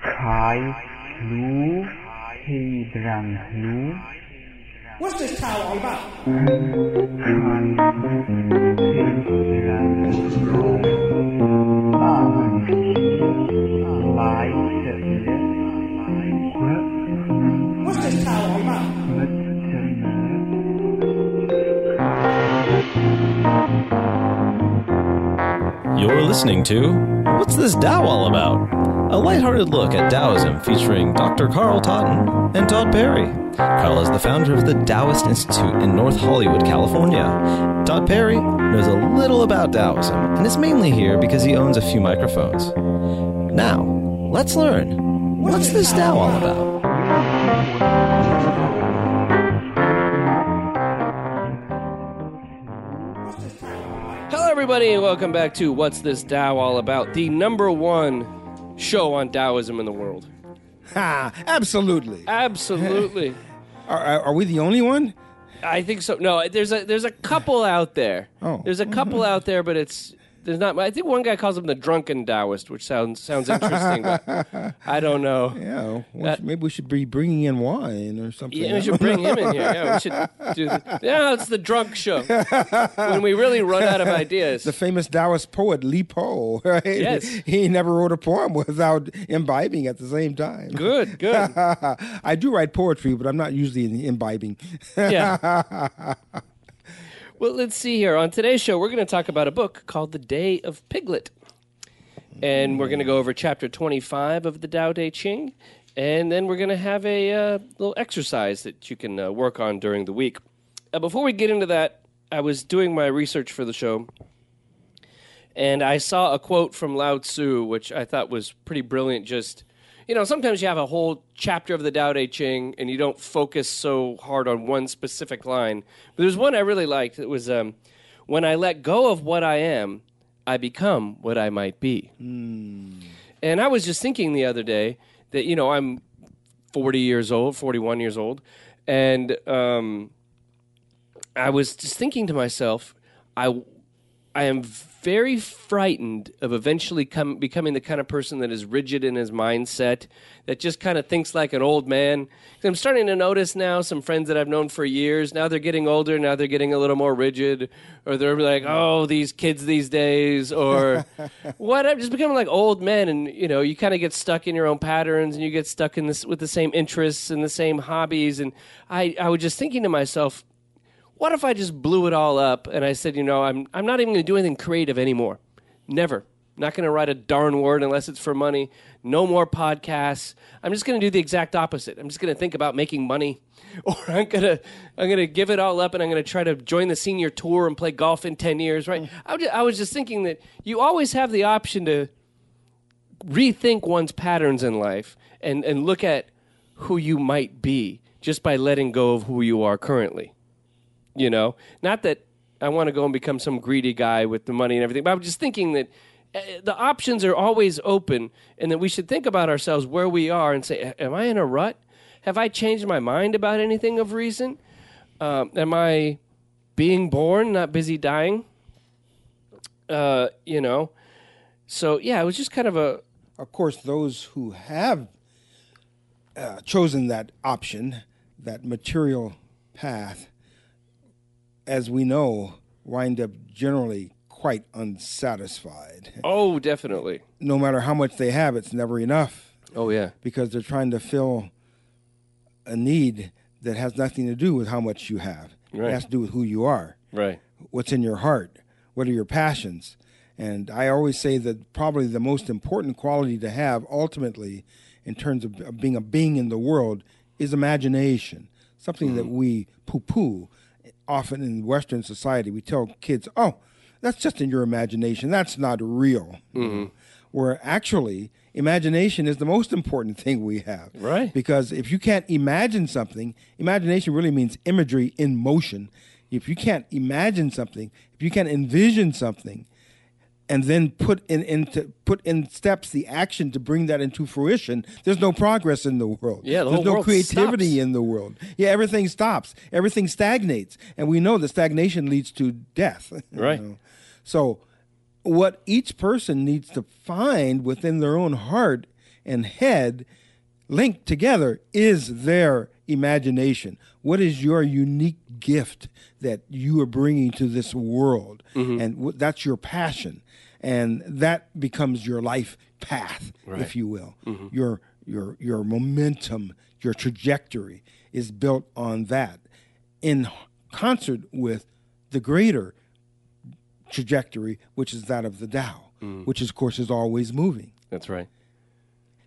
kai. What's this cow all about? All about? You're listening to What's This Tao All About? A lighthearted look at Taoism featuring Dr. Carl Totten and Todd Perry. Carl is the founder of the Taoist Institute in North Hollywood, California. Todd Perry knows a little about Taoism and is mainly here because he owns a few microphones. Now, let's learn. What's this Tao all about? Hello, everybody, and welcome back to What's This Tao All About, the number one show on Taoism in the world. Ha! Absolutely. Absolutely. Are, are are we the only one? I think so. No, there's a there's a couple out there. Oh. There's a couple mm-hmm. out there, but it's there's not. I think one guy calls him the drunken Taoist, which sounds sounds interesting. but I don't know. Yeah. we That- uh, should- maybe we should be bringing in wine or something. Yeah, we should bring him in here. Yeah, we should do. The, yeah, it's the drunk show when we really run out of ideas. The famous Taoist poet Li Po, right? Yes. He never wrote a poem without imbibing at the same time. Good, good. I do write poetry, but I'm not usually imbibing. Yeah. well, let's see here. On today's show, we're going to talk about a book called The Te of Piglet. And we're going to go over chapter 25 of the Tao Te Ching. And then we're going to have a uh, little exercise that you can uh, work on during the week. Uh, before we get into that, I was doing my research for the show. And I saw a quote from Lao Tzu, which I thought was pretty brilliant. Just, you know, sometimes you have a whole chapter of the Tao Te Ching and you don't focus so hard on one specific line. But there's one I really liked. It was, um, When I let go of what I am, I become what I might be. And I was just thinking the other day that, you know, I'm 40 years old, 41 years old. And um, I was just thinking to myself, I, I am very frightened of eventually come, becoming the kind of person that is rigid in his mindset, that just kind of thinks like an old man. I'm starting to notice now some friends that I've known for years. Now they're getting older. Now they're getting a little more rigid, or they're like, "Oh, these kids these days," or what? I'm just becoming like old men, and you know, you kind of get stuck in your own patterns, and you get stuck in this with the same interests and the same hobbies. And I, I was just thinking to myself, what if I just blew it all up and I said, you know, I'm I'm not even going to do anything creative anymore. Never. Not going to write a darn word unless it's for money. No more podcasts. I'm just going to do the exact opposite. I'm just going to think about making money, or I'm going to I'm going to give it all up and I'm going to try to join the senior tour and play golf in ten years. Right? Mm. I, was just, I was just thinking that you always have the option to rethink one's patterns in life and and look at who you might be just by letting go of who you are currently you know? Not that i want to go and become some greedy guy with the money and everything but i'm just thinking that uh, the options are always open and that we should think about ourselves where we are and say am i in a rut? Have i changed my mind about anything of reason um, am i being born not busy dying? Uh, you know? So yeah it was just kind of a of course, those who have uh, chosen that option, that material path, as we know, wind up generally quite unsatisfied. oh definitely. No matter how much they have, it's never enough. Oh yeah. Because they're trying to fill a need that has nothing to do with how much you have. Right. It has to do with who you are. Right. What's in your heart, what are your passions. And I always say that probably the most important quality to have ultimately in terms of, of being a being in the world is imagination, something that mm-hmm. we poo poo often in Western society. We tell kids, oh, that's just in your imagination, that's not real. Mm-hmm. Where actually, imagination is the most important thing we have. Right. Because if you can't imagine something, imagination really means imagery in motion. If you can't imagine something, if you can't envision something, and then put in into put in steps the action to bring that into fruition, there's no progress in the world. Yeah, the there's no creativity stops. in the world. Yeah, everything stops. Everything stagnates, and we know that stagnation leads to death. you Right. know. So what each person needs to find within their own heart and head linked together is their imagination. What is your unique gift that you are bringing to this world? Mm-hmm. And wh- that's your passion. And that becomes your life path, if you will. Mm-hmm. Your, your, your momentum, your trajectory is built on that in concert with the greater trajectory, which is that of the Tao, mm. which, of course, is always moving That's right.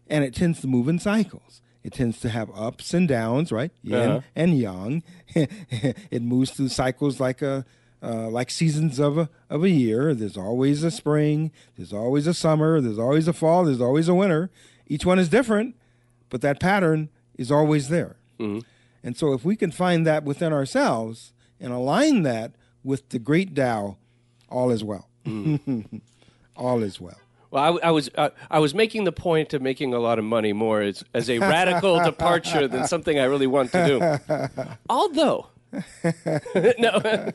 and it tends to move in cycles. It tends to have ups and downs, right? Yin Uh-huh. and yang. it moves through cycles like a uh, like seasons of a of a year. There's always a spring. There's always a summer. There's always a fall. There's always a winter. Each one is different, but that pattern is always there. And so, if we can find that within ourselves and align that with the great Tao, all is well. all is well. Well, I, I was uh, I was making the point of making a lot of money more as, as a radical departure than something I really want to do. Although, no,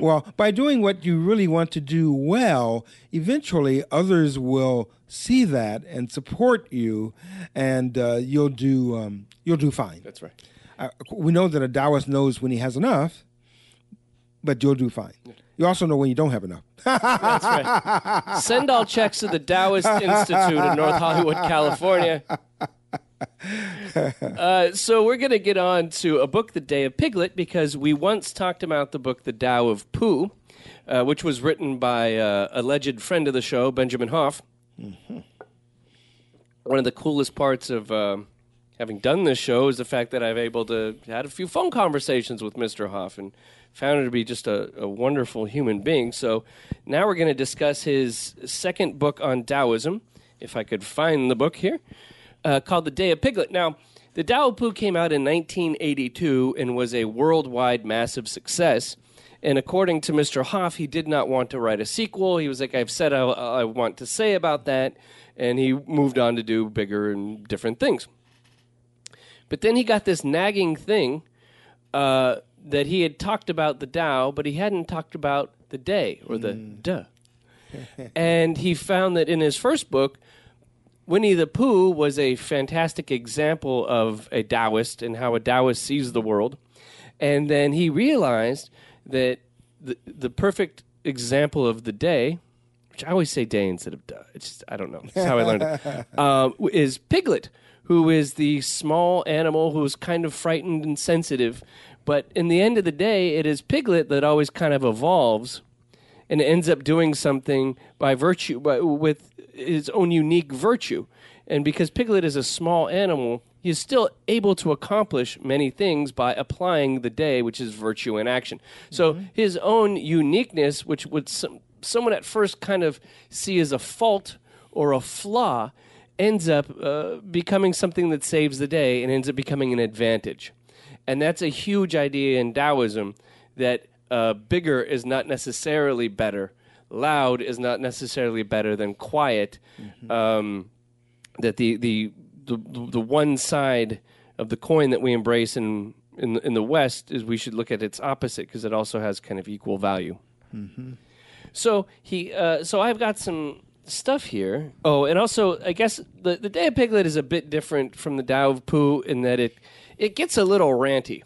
Well, by doing what you really want to do well, eventually others will see that and support you, and uh, you'll do um, you'll do fine. that's right. Uh, we know that a Taoist knows when he has enough, but you'll do fine. You also know when you don't have enough. That's right. Send all checks to the Taoist Institute in North Hollywood, California. Uh, so we're going to get on to a book, The Te of Piglet, because we once talked about the book, The Tao of Pooh, uh, which was written by uh, alleged friend of the show, Benjamin Hoff. One of the coolest parts of um having done this show is the fact that I've able to had a few phone conversations with Mr. Hoff and found him to be just a, a wonderful human being. So now we're going to discuss his second book on Taoism, if I could find the book here, uh, called The Te of Piglet. Now, the Tao Pooh came out in 1982 and was a worldwide massive success. And according to Mr. Hoff, he did not want to write a sequel. He was like, I've said I, I want to say about that. And he moved on to do bigger and different things. But then he got this nagging thing uh, that he had talked about the Tao, but he hadn't talked about the day or the duh. and he found that in his first book, Winnie the Pooh was a fantastic example of a Taoist and how a Taoist sees the world. And then he realized that the, the perfect example of the Te, which I always say day instead of duh, it's just, I don't know, it's how I learned it, um, is Piglet, who is the small animal who's kind of frightened and sensitive. But in the end of the day, it is Piglet that always kind of evolves and ends up doing something by virtue by, with his own unique virtue. And because Piglet is a small animal, he is still able to accomplish many things by applying the Te, which is virtue in action. So his own uniqueness, which would some, someone at first kind of see as a fault or a flaw, ends up uh, becoming something that saves the day and ends up becoming an advantage. And that's a huge idea in Taoism that uh, bigger is not necessarily better, loud is not necessarily better than quiet. Um, that the, the the the one side of the coin that we embrace in in the, in the West is we should look at its opposite because it also has kind of equal value. So he, uh, so I've got some stuff here. Oh, and also I guess the the Te of Piglet is a bit different from the Tao of Pooh in that it it gets a little ranty.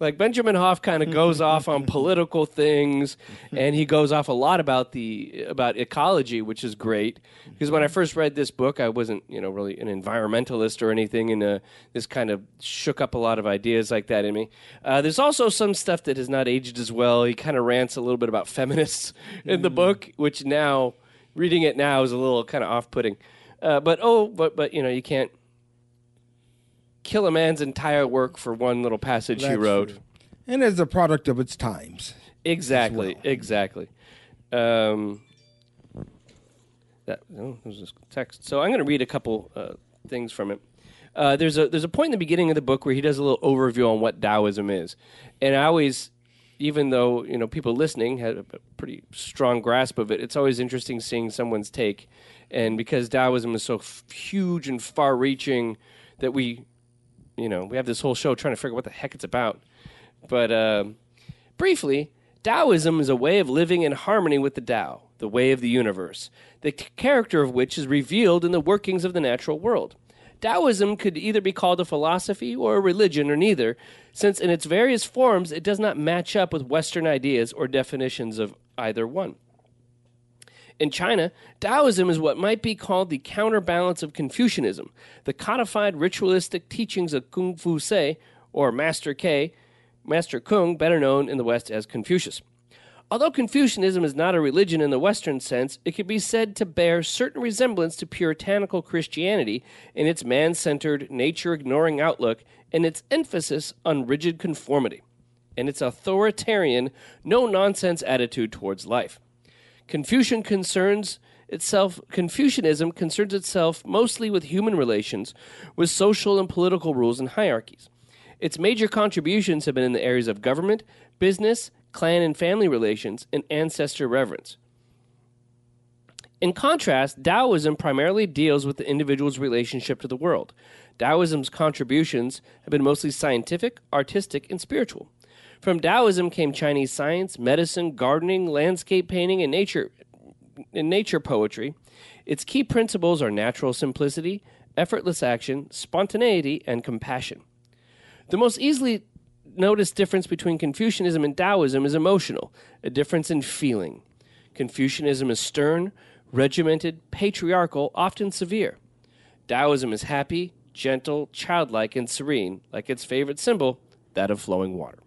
Like Benjamin Hoff kind of goes off on political things, and he goes off a lot about the about ecology, which is great. Because when I first read this book, I wasn't you know really an environmentalist or anything, and uh, this kind of shook up a lot of ideas like that in me. Uh, there's also some stuff that has not aged as well. He kind of rants a little bit about feminists in the book, which now reading it now is a little kind of off putting. Uh, but oh, but but you know you can't kill a man's entire work for one little passage he wrote. true. And as a product of its times. Exactly, exactly. Um, that oh, there's this text. So I'm going to read a couple uh, things from it. Uh, there's a there's a point in the beginning of the book where he does a little overview on what Taoism is, and I always, even though you know people listening had a pretty strong grasp of it, it's always interesting seeing someone's take, and because Taoism is so f- huge and far-reaching that we, you know, we have this whole show trying to figure out what the heck it's about. But um briefly, Taoism is a way of living in harmony with the Tao, the way of the universe, the character of which is revealed in the workings of the natural world. Taoism could either be called a philosophy or a religion or neither, since in its various forms it does not match up with Western ideas or definitions of either one. In China, Taoism is what might be called the counterbalance of Confucianism, the codified ritualistic teachings of Kung Fu Sei, or Master K, Master Kung, better known in the West as Confucius. Although Confucianism is not a religion in the Western sense, it can be said to bear certain resemblance to puritanical Christianity in its man centered, nature ignoring outlook and its emphasis on rigid conformity, and its authoritarian, no nonsense attitude towards life. Confucian concerns itself Confucianism concerns itself mostly with human relations, with social and political rules and hierarchies. Its major contributions have been in the areas of government, business, clan and family relations, and ancestor reverence. In contrast, Taoism primarily deals with the individual's relationship to the world. Taoism's contributions have been mostly scientific, artistic, and spiritual. From Taoism came Chinese science, medicine, gardening, landscape painting, and nature and nature poetry. Its key principles are natural simplicity, effortless action, spontaneity, and compassion. The most easily noticed difference between Confucianism and Taoism is emotional, a difference in feeling. Confucianism is stern, regimented, patriarchal, often severe. Taoism is happy, gentle, childlike, and serene, like its favorite symbol, that of flowing water.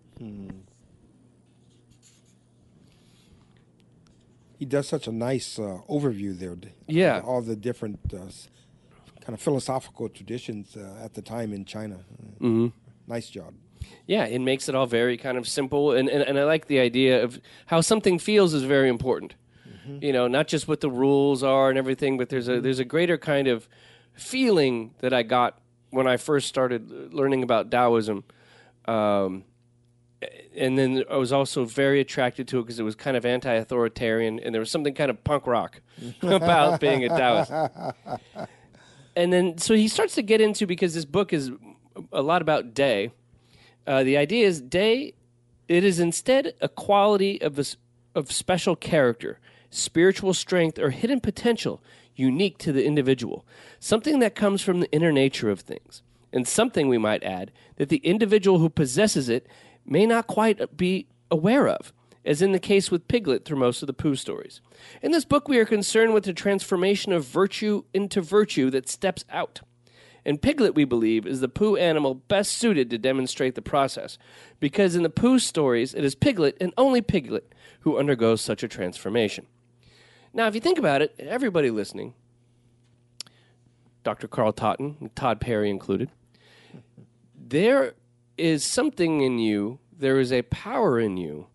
He does such a nice uh, overview there. Yeah. of All the different uh, kind of philosophical traditions uh, at the time in China. Mm-hmm. Nice job. Yeah, it makes it all very kind of simple, and, and, and I like the idea of how something feels is very important. You know, not just what the rules are and everything, but there's a there's a greater kind of feeling that I got when I first started learning about Taoism. Um, and then I was also very attracted to it because it was kind of anti-authoritarian, and there was something kind of punk rock about being a Taoist. And then, so he starts to get into because this book is a lot about Te. Uh, the idea is Te. It is instead a quality of this of special character, spiritual strength, or hidden potential unique to the individual. Something that comes from the inner nature of things, and something we might add that the individual who possesses it may not quite be aware of, as in the case with Piglet through most of the Pooh stories. In this book, we are concerned with the transformation of virtue into virtue that steps out. And Piglet, we believe, is the Pooh animal best suited to demonstrate the process, because in the Pooh stories, it is Piglet and only Piglet who undergoes such a transformation. Now, if you think about it, everybody listening, Dr. Carl Totten, Todd Perry included, there is something in you, there is a power in you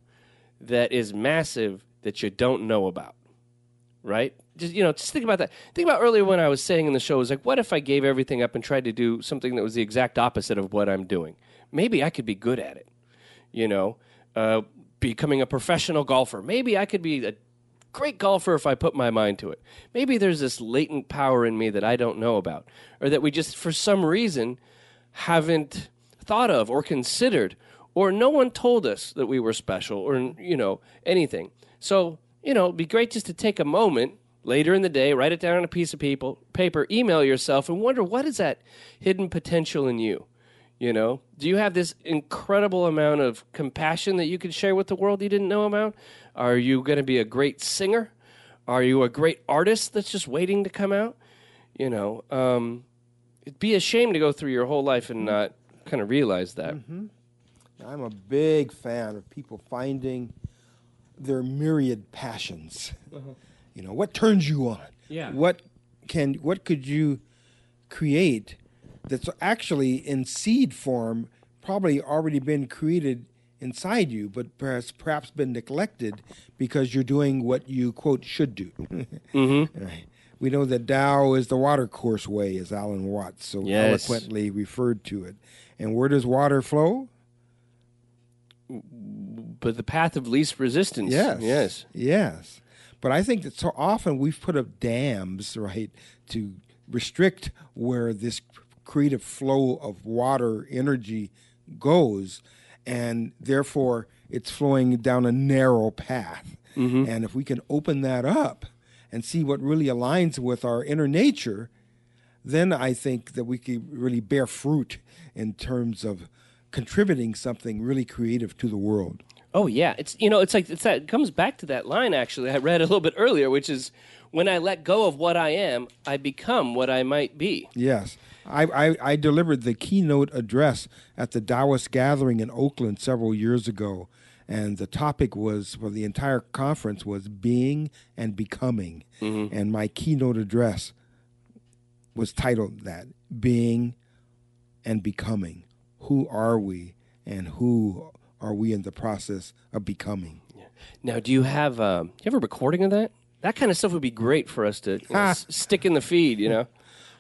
that is massive that you don't know about, right? Just you know, just think about that. Think about earlier when I was saying in the show, was like, what if I gave everything up and tried to do something that was the exact opposite of what I'm doing? Maybe I could be good at it. You know, uh, becoming a professional golfer. Maybe I could be a great golfer if I put my mind to it. Maybe there's this latent power in me that I don't know about, or that we just, for some reason, haven't thought of or considered, or no one told us that we were special, or you know anything. So you know, it'd be great just to take a moment later in the day, write it down on a piece of people, paper, email yourself, and wonder what is that hidden potential in you. You know, do you have this incredible amount of compassion that you could share with the world you didn't know about? Are you going to be a great singer? Are you a great artist that's just waiting to come out? You know, um, it'd be a shame to go through your whole life and not kind of realize that. I'm a big fan of people finding their myriad passions. You know, what turns you on? Yeah. What can what could you create that's actually in seed form, probably already been created inside you, but perhaps perhaps been neglected because you're doing what you quote should do. mm-hmm. We know that Tao is the watercourse way, as Alan Watts so Yes. eloquently referred to it. And where does water flow? But the path of least resistance. Yes. Yes. Yes. But I think that so often we've put up dams, right, to restrict where this creative flow of water energy goes. and therefore it's flowing down a narrow path. Mm-hmm. And if we can open that up and see what really aligns with our inner nature, then I think that we could really bear fruit in terms of contributing something really creative to the world. Oh yeah, it's you know it's like it's that it comes back to that line actually I read a little bit earlier, which is when I let go of what I am, I become what I might be. Yes. I, I, I delivered the keynote address at the Taoist gathering in Oakland several years ago. And the topic was, for the entire conference, was being and becoming. Mm-hmm. And my keynote address was titled that Being and Becoming. Who are we and who are we in the process of becoming? Now, do you have do you have a recording of that? That kind of stuff would be great for us to you know, s- stick in the feed. You know,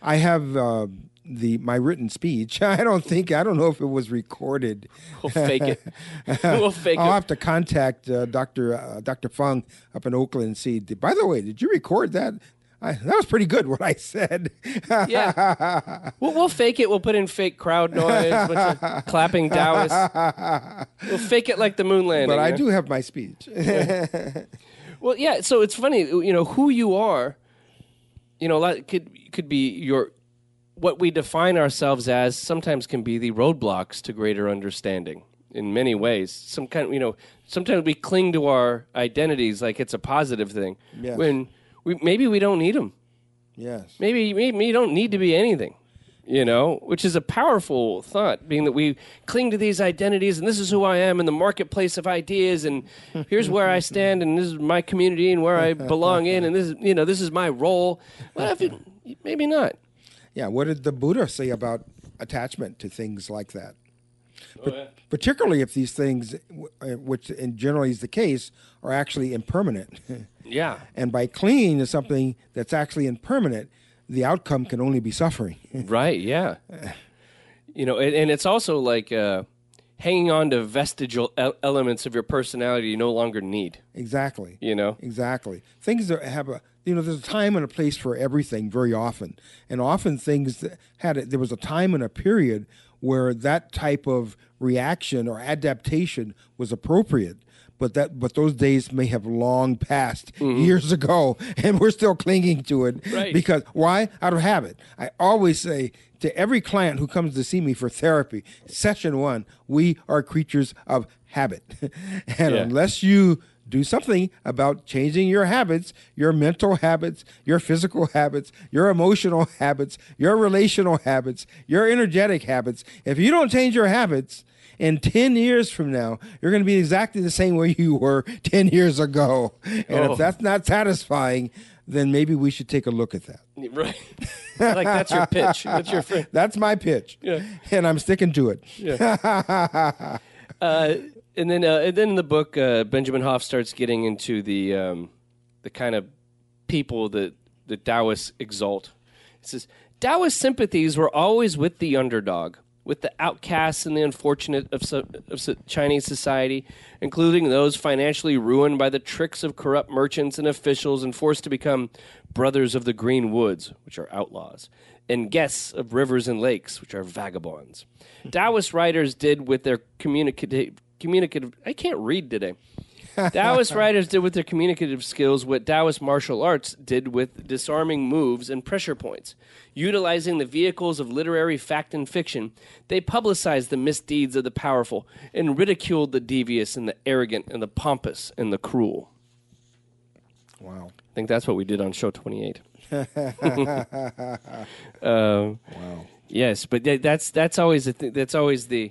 I have uh, the my written speech. I don't think I don't know if it was recorded. we'll fake it. we'll fake it. I'll have to contact uh, Dr. Uh, Dr. Fung up in Oakland and see. By the way, did you record that? I, that was pretty good. What I said. Yeah, we'll, we'll fake it. We'll put in fake crowd noise, clapping Taoists. We'll fake it like the moon landing. but I know? do have my speech. Well, yeah. So it's funny, you know, who you are. You know, like, could could be your what we define ourselves as. Sometimes can be the roadblocks to greater understanding. In many ways, some kind, you know, sometimes we cling to our identities like it's a positive thing. Yes. When we maybe we don't need them. yes. Maybe maybe you don't need to be anything. You know, which is a powerful thought, being that we cling to these identities and this is who I am in the marketplace of ideas and here's where I stand and this is my community and where I belong in and this is you know, this is my role. Well if it, maybe not. Yeah. What did the Buddha say about attachment to things like that? But particularly if these things, uh, which in generally is the case, are actually impermanent. Yeah. and by clinging to something that's actually impermanent, the outcome can only be suffering. Right, yeah. You know, and, and it's also like uh, hanging on to vestigial elements of your personality you no longer need, exactly. you know? Exactly. Things that have a you know, there's a time and a place for everything very often, and often things that had there was a time and a period where that type of reaction or adaptation was appropriate. But that, but those days may have long passed mm-hmm. years ago, and we're still clinging to it Right. because why? Out of habit. I always say to every client who comes to see me for therapy, session one, we are creatures of habit, and Yeah. unless you do something about changing your habits, your mental habits, your physical habits, your emotional habits, your relational habits, your energetic habits. If you don't change your habits, in 10 years from now, you're going to be exactly the same way you were 10 years ago. And Oh. if that's not satisfying, then maybe we should take a look at that. Right. like that's your pitch. That's your That's my pitch. Yeah. And I'm sticking to it. Uh, and then, uh, and then in the book, uh, Benjamin Hoff starts getting into the um, the kind of people that the Taoists exalt. It says Taoist sympathies were always with the underdog, with the outcasts and the unfortunate of, so, of so- Chinese society, including those financially ruined by the tricks of corrupt merchants and officials and forced to become brothers of the green woods, which are outlaws, and guests of rivers and lakes, which are vagabonds. Taoist writers did with their communicative communicative. I can't read today. Taoist writers did with their communicative skills what Taoist martial arts did with disarming moves and pressure points. Utilizing the vehicles of literary fact and fiction, they publicized the misdeeds of the powerful and ridiculed the devious and the arrogant and the pompous and the cruel. Wow. I think that's what we did on show 28. Um, Wow. Yes, but th- that's that's always the th- that's always the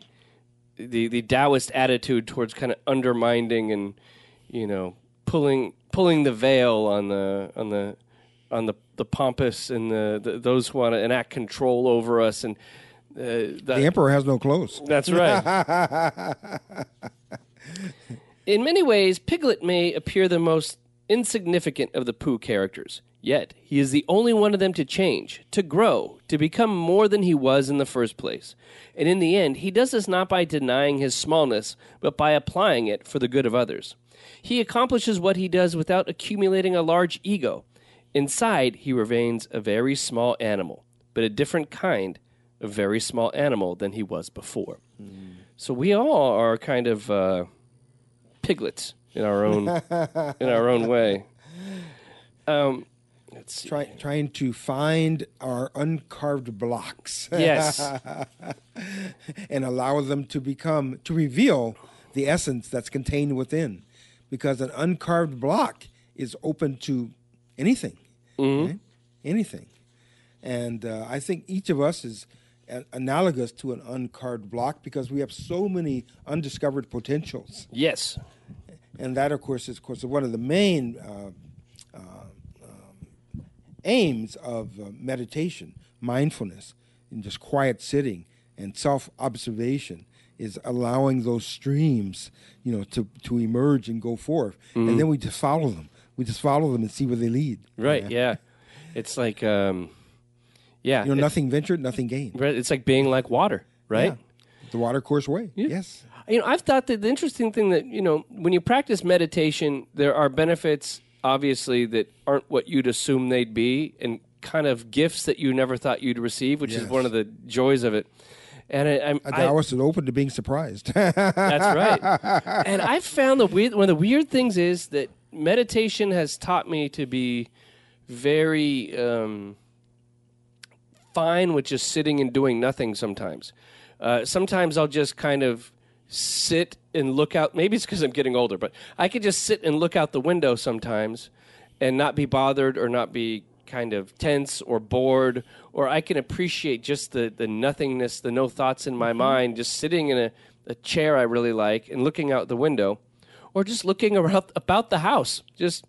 the the Taoist attitude towards kind of undermining and you know pulling pulling the veil on the on the on the the pompous and the, the those who want to enact control over us and uh, The emperor has no clothes. that's right. In many ways, Piglet may appear the most insignificant of the Pooh characters. Yet, he is the only one of them to change, to grow, to become more than he was in the first place. And in the end, he does this not by denying his smallness, but by applying it for the good of others. He accomplishes what he does without accumulating a large ego. Inside, he remains a very small animal, but a different kind of very small animal than he was before. So we all are kind of uh, piglets in our own in our own way. Um, let's. Try, trying to find our uncarved blocks Yes. and allow them to become to reveal the essence that's contained within, because an uncarved block is open to anything, right? anything, and uh, I think each of us is analogous to an uncarved block because we have so many undiscovered potentials. Yes. And that, of course, is of course one of the main uh, uh, um, aims of uh, meditation, mindfulness, and just quiet sitting and self-observation is allowing those streams, you know, to to emerge and go forth, and then we just follow them. We just follow them and see where they lead. Right. Yeah. It's like, um, yeah. You know, nothing ventured, nothing gained. right, It's like being like water, right? Yeah. The water course way. Yes. You know, I've thought that the interesting thing that you know, when you practice meditation, there are benefits, obviously, that aren't what you'd assume they'd be, and kind of gifts that you never thought you'd receive, which is one of the joys of it. And I, I'm, I, Taoist is open to being surprised. That's right. and I've found the weird one of the weird things is that meditation has taught me to be very um, fine with just sitting and doing nothing sometimes. Uh, sometimes I'll just kind of sit and look out. Maybe it's because I'm getting older, but I could just sit and look out the window sometimes and not be bothered or not be kind of tense or bored, or I can appreciate just the, the nothingness, the no thoughts in my mm-hmm. mind, just sitting in a, a chair I really like and looking out the window, or just looking around about the house, just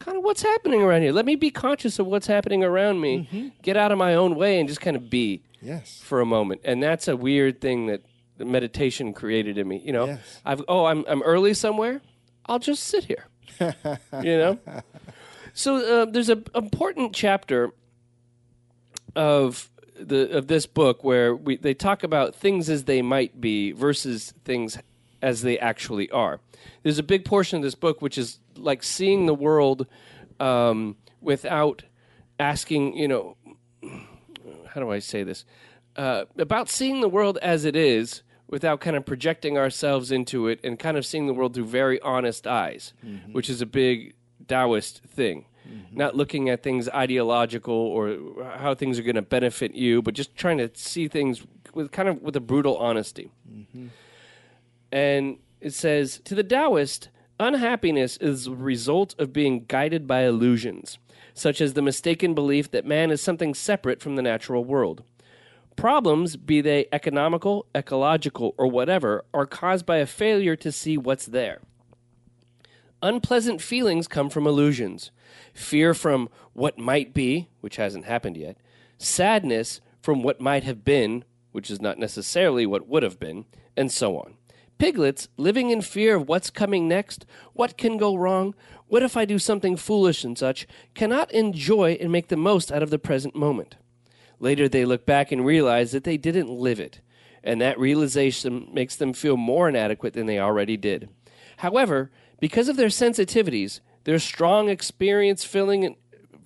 kind of what's happening around here. Let me be conscious of what's happening around me, mm-hmm. get out of my own way, and just kind of be yes. for a moment. And that's a weird thing that the meditation created in me. You know, Yes. I've oh, I'm I'm early somewhere. I'll just sit here. you know. So uh, there's an important chapter of the of this book where we they talk about things as they might be versus things as they actually are. There's a big portion of this book which is like seeing the world um, without asking, you know, how do I say this? Uh, about seeing the world as it is without kind of projecting ourselves into it and kind of seeing the world through very honest eyes, mm-hmm. which is a big Taoist thing. Mm-hmm. Not looking at things ideological or how things are going to benefit you, but just trying to see things with kind of with a brutal honesty. Mm-hmm. And it says to the Taoist, unhappiness is the result of being guided by illusions, such as the mistaken belief that man is something separate from the natural world. Problems, be they economical, ecological, or whatever, are caused by a failure to see what's there. Unpleasant feelings come from illusions. Fear from what might be, which hasn't happened yet. Sadness from what might have been, which is not necessarily what would have been, and so on. Piglets, living in fear of what's coming next, what can go wrong, what if I do something foolish and such, cannot enjoy and make the most out of the present moment. Later, they look back and realize that they didn't live it, and that realization makes them feel more inadequate than they already did. However, because of their sensitivities, their strong experience filling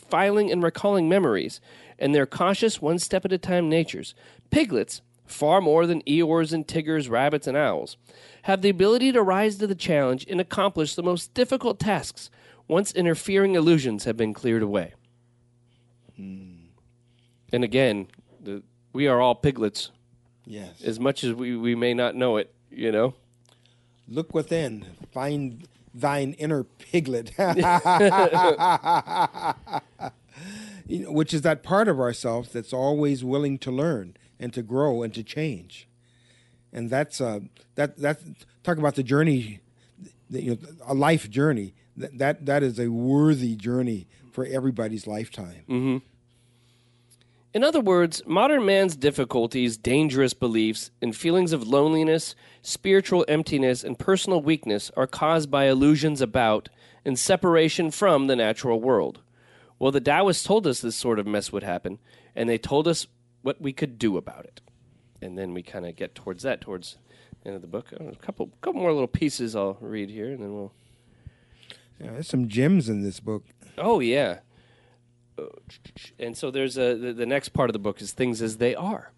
filing and recalling memories, and their cautious one step at a time natures, piglets, far more than Eeyores and Tiggers, rabbits, and owls, have the ability to rise to the challenge and accomplish the most difficult tasks once interfering illusions have been cleared away. Hmm. And again, the, we are all piglets, Yes. as much as we, we may not know it, you know? Look within, find thine inner piglet, you know, which is that part of ourselves that's always willing to learn and to grow and to change. And that's uh, that that talk about the journey, you know, a life journey. That, that that is a worthy journey for everybody's lifetime. In other words, modern man's difficulties, dangerous beliefs, and feelings of loneliness, spiritual emptiness, and personal weakness are caused by illusions about and separation from the natural world. Well, the Taoists told us this sort of mess would happen, and they told us what we could do about it. And then we kind of get towards that, towards the end of the book. Uh, A couple, couple more little pieces I'll read here, and then we'll. Yeah, there's some gems in this book. Oh yeah. And so there's a the, the next part of the book is things as they are.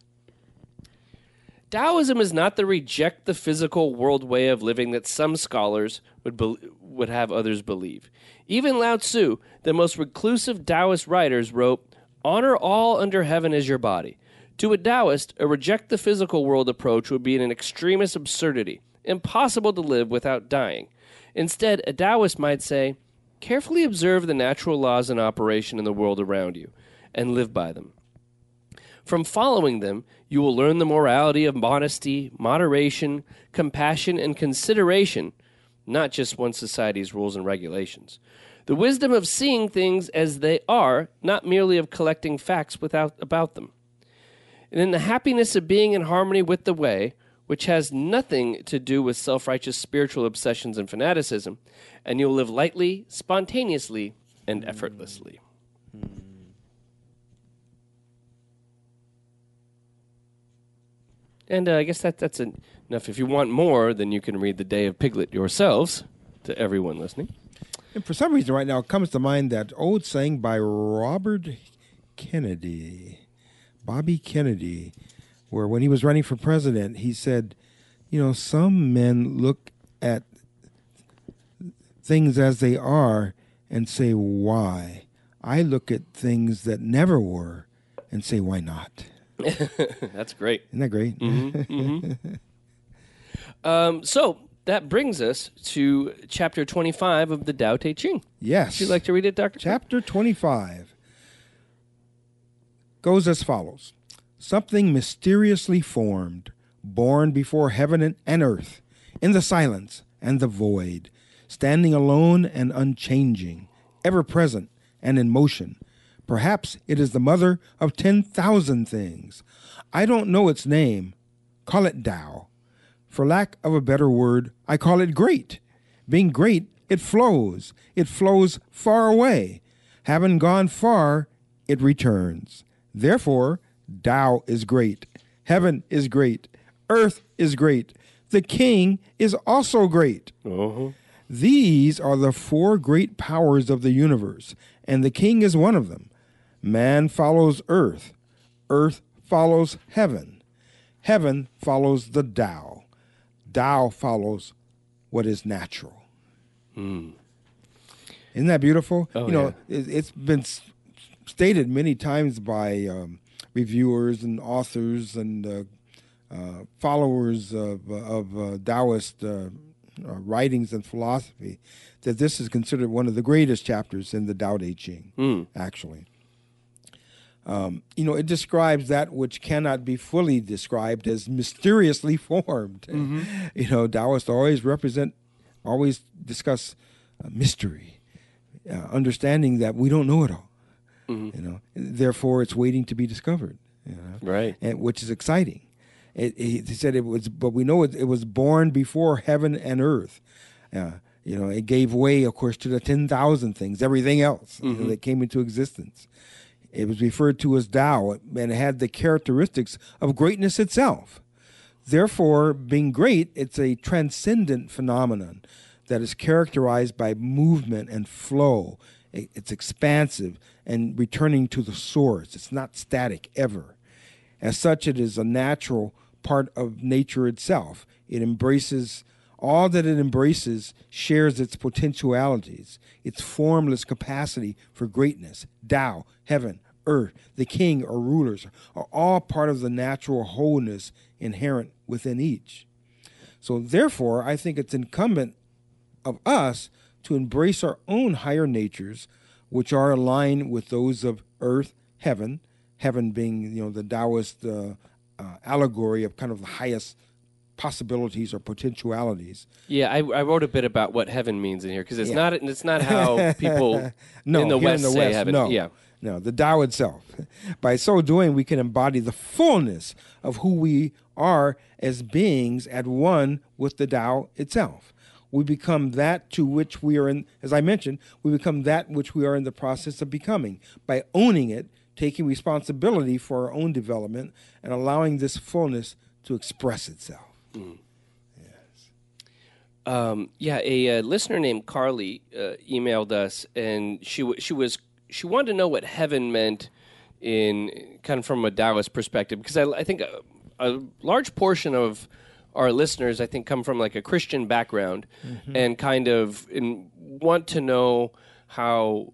Taoism is not the reject the physical world way of living that some scholars would bel would have others believe. Even Lao Tzu, the most reclusive Taoist writers, wrote, "Honor all under heaven as your body." To a Taoist, a reject the physical world approach would be an extremist absurdity, impossible to live without dying. Instead, a Taoist might say, "Carefully observe the natural laws in operation in the world around you, and live by them." From following them, you will learn the morality of modesty, moderation, compassion, and consideration, not just one society's rules and regulations. The wisdom of seeing things as they are, not merely of collecting facts without, about them. And in the happiness of being in harmony with the way, which has nothing to do with self righteous spiritual obsessions and fanaticism, and you'll live lightly, spontaneously, and effortlessly. And uh, I guess that that's en- enough. If you want more, then you can read The Te of Piglet yourselves to everyone listening. And for some reason, right now, it comes to mind that old saying by Robert Kennedy, Bobby Kennedy, where when he was running for president, he said, You know, some men look at things as they are and say, Why? I look at things that never were and say, Why not? That's great. Isn't that great? Um, so that brings us to chapter 25 of the Tao Te Ching. Yes. Would you like to read it, Doctor? Chapter 25 goes as follows Something mysteriously formed, born before heaven and- earth, in the silence and the void, standing alone and unchanging, ever present and in motion. Perhaps it is the mother of 10,000 things. I don't know its name. Call it Tao. For lack of a better word, I call it great. Being great, it flows. It flows far away. Having gone far, it returns. Therefore, Tao is great. Heaven is great. Earth is great. The king is also great. These are the four great powers of the universe, and the king is one of them. Man follows earth. Earth follows heaven. Heaven follows the Tao. Tao follows what is natural. Isn't that beautiful? Oh, you know, it, it's been stated many times by um, reviewers and authors and uh, uh, followers of, of uh, Taoist uh, uh, writings and philosophy that this is considered one of the greatest chapters in the Tao Te Ching, actually. Um, you know, it describes that which cannot be fully described as mysteriously formed. You know, Taoists always represent, always discuss uh, mystery, uh, understanding that we don't know it all. You know, therefore, it's waiting to be discovered. You know? Right. and which is exciting. It, he he said it was, but we know it, it was born before heaven and earth. Uh, you know, it gave way, of course, to the ten thousand things, everything else you know, that came into existence. It was referred to as Tao, and it had the characteristics of greatness itself. Therefore, being great, it's a transcendent phenomenon that is characterized by movement and flow. It- It's expansive and returning to the source. It's not static ever. As such, it is a natural part of nature itself. It embraces all that it embraces, shares its potentialities, its formless capacity for greatness. Tao, heaven, earth, the king or rulers are all part of the natural wholeness inherent within each. So, therefore, I think it's incumbent of us to embrace our own higher natures, which are aligned with those of earth, heaven, heaven being you know the Taoist uh, uh, allegory of kind of the highest possibilities or potentialities. Yeah, I, I wrote a bit about what heaven means in here because it's Yeah. not it's not how people No, in the West say heaven. No, Yeah, no, the Tao itself. By so doing, we can embody the fullness of who we are as beings at one with the Tao itself. We become that to which we are in, as I mentioned, we become that which we are in the process of becoming by owning it, taking responsibility for our own development, and allowing this fullness to express itself. um, yeah. A listener named Carly uh, emailed us, and she w- she was she wanted to know what heaven meant in kind of from a Taoist perspective because I, I think uh, a large portion of our listeners, I think, come from like a Christian background and kind of in, want to know how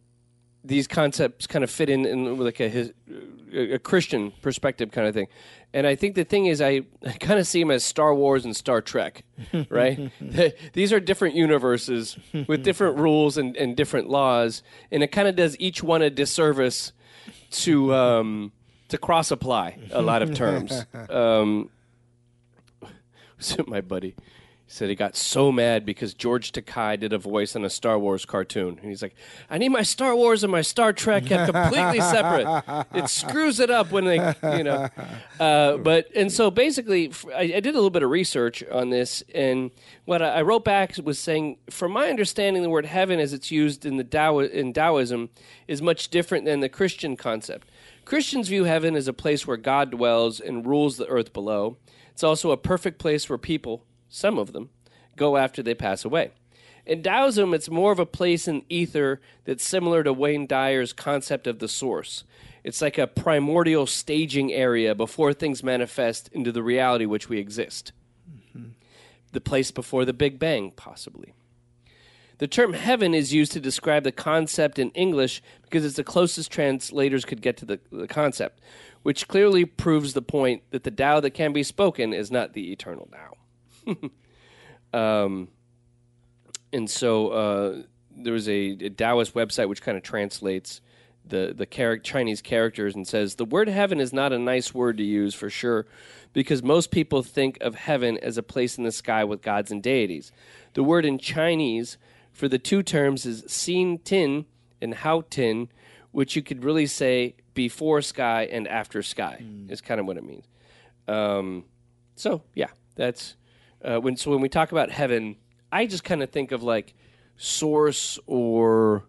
these concepts kind of fit in, in like a, his, a Christian perspective kind of thing. And I think the thing is, I, I kind of see them as Star Wars and Star Trek, right? These are different universes with different rules and, and different laws, and it kind of does each one a disservice to um, to cross apply a lot of terms. Um, my buddy said he got so mad because George Takei did a voice in a Star Wars cartoon. And he's like, I need my Star Wars and my Star Trek kept completely separate. It screws it up when they, you know. Uh, but, and so basically, I did a little bit of research on this. And what I, I wrote back was saying, from my understanding, the word heaven as it's used in, the Tao, in Taoism is much different than the Christian concept. Christians view heaven as a place where God dwells and rules the earth below. It's also a perfect place where people, some of them, go after they pass away. In Taoism, it's more of a place in ether that's similar to Wayne Dyer's concept of the source. It's like a primordial staging area before things manifest into the reality which we exist. The place before the Big Bang, possibly. The term heaven is used to describe the concept in English because it's the closest translators could get to the, the concept, which clearly proves the point that the Tao that can be spoken is not the eternal Tao. um, and so uh, there was a, a Taoist website which kind of translates the the char- Chinese characters and says the word heaven is not a nice word to use for sure, because most people think of heaven as a place in the sky with gods and deities. The word in Chinese for the two terms is xin tin and hao tin, which you could really say before sky and after sky is kind of what it means. Um, so yeah, that's uh, when. So when we talk about heaven, I just kind of think of like source or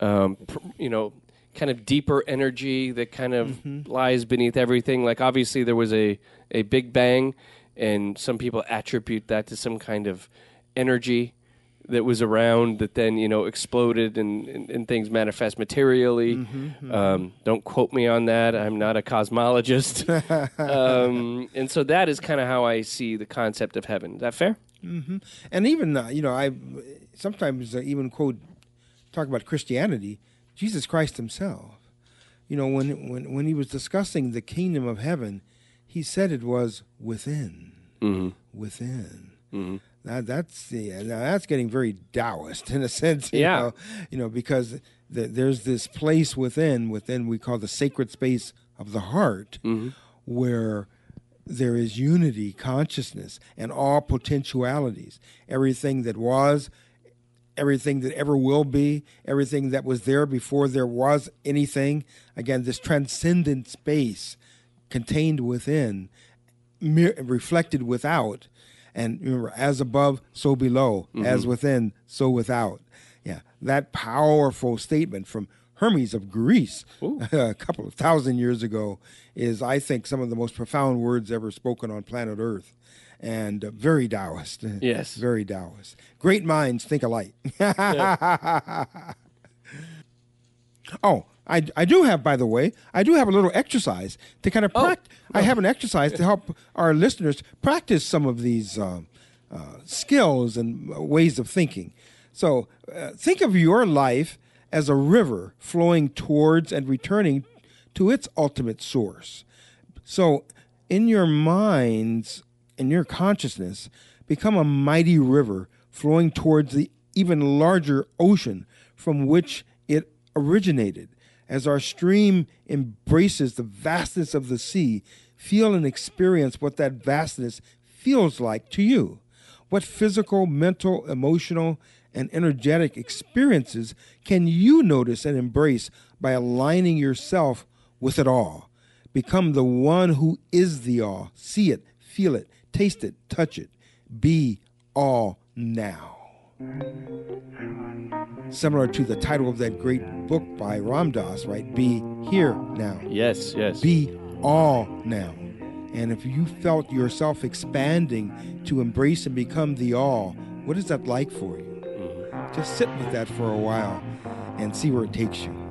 um, pr- you know, kind of deeper energy that kind of lies beneath everything. Like obviously there was a a big bang, and some people attribute that to some kind of energy that was around that then you know exploded and, and, and things manifest materially. Um, don't quote me on that. I'm not a cosmologist. um, and so that is kind of how I see the concept of heaven. Is that fair? And even uh, you know, I sometimes uh, even quote talk about Christianity, Jesus Christ Himself. You know, when when when He was discussing the kingdom of heaven, He said it was within, within. That that's the now that's getting very Taoist in a sense. You Yeah. know, you know because the, there's this place within within we call the sacred space of the heart, mm-hmm. where there is unity, consciousness, and all potentialities. Everything that was, everything that ever will be, everything that was there before there was anything. Again, this transcendent space contained within, reflected without. And remember, as above, so below, as within, so without. Yeah, that powerful statement from Hermes of Greece a couple of thousand years ago is, I think, some of the most profound words ever spoken on planet Earth. And uh, very Taoist. Yes. Very Taoist. Great minds think alike. Oh, I, I do have, by the way, I do have a little exercise to kind of practice. I have an exercise to help our listeners practice some of these um, uh, skills and ways of thinking. So uh, think of your life as a river flowing towards and returning to its ultimate source. So in your minds, in your consciousness, become a mighty river flowing towards the even larger ocean from which it originated. As our stream embraces the vastness of the sea, feel and experience what that vastness feels like to you. What physical, mental, emotional, and energetic experiences can you notice and embrace by aligning yourself with it all? Become the one who is the all. See it, feel it, taste it, touch it. Be all now similar to the title of that great book by Ram Dass, right? Be here now. Yes, yes. Be all now. And if you felt yourself expanding to embrace and become the all, what is that like for you? Mm-hmm. Just sit with that for a while and see where it takes you.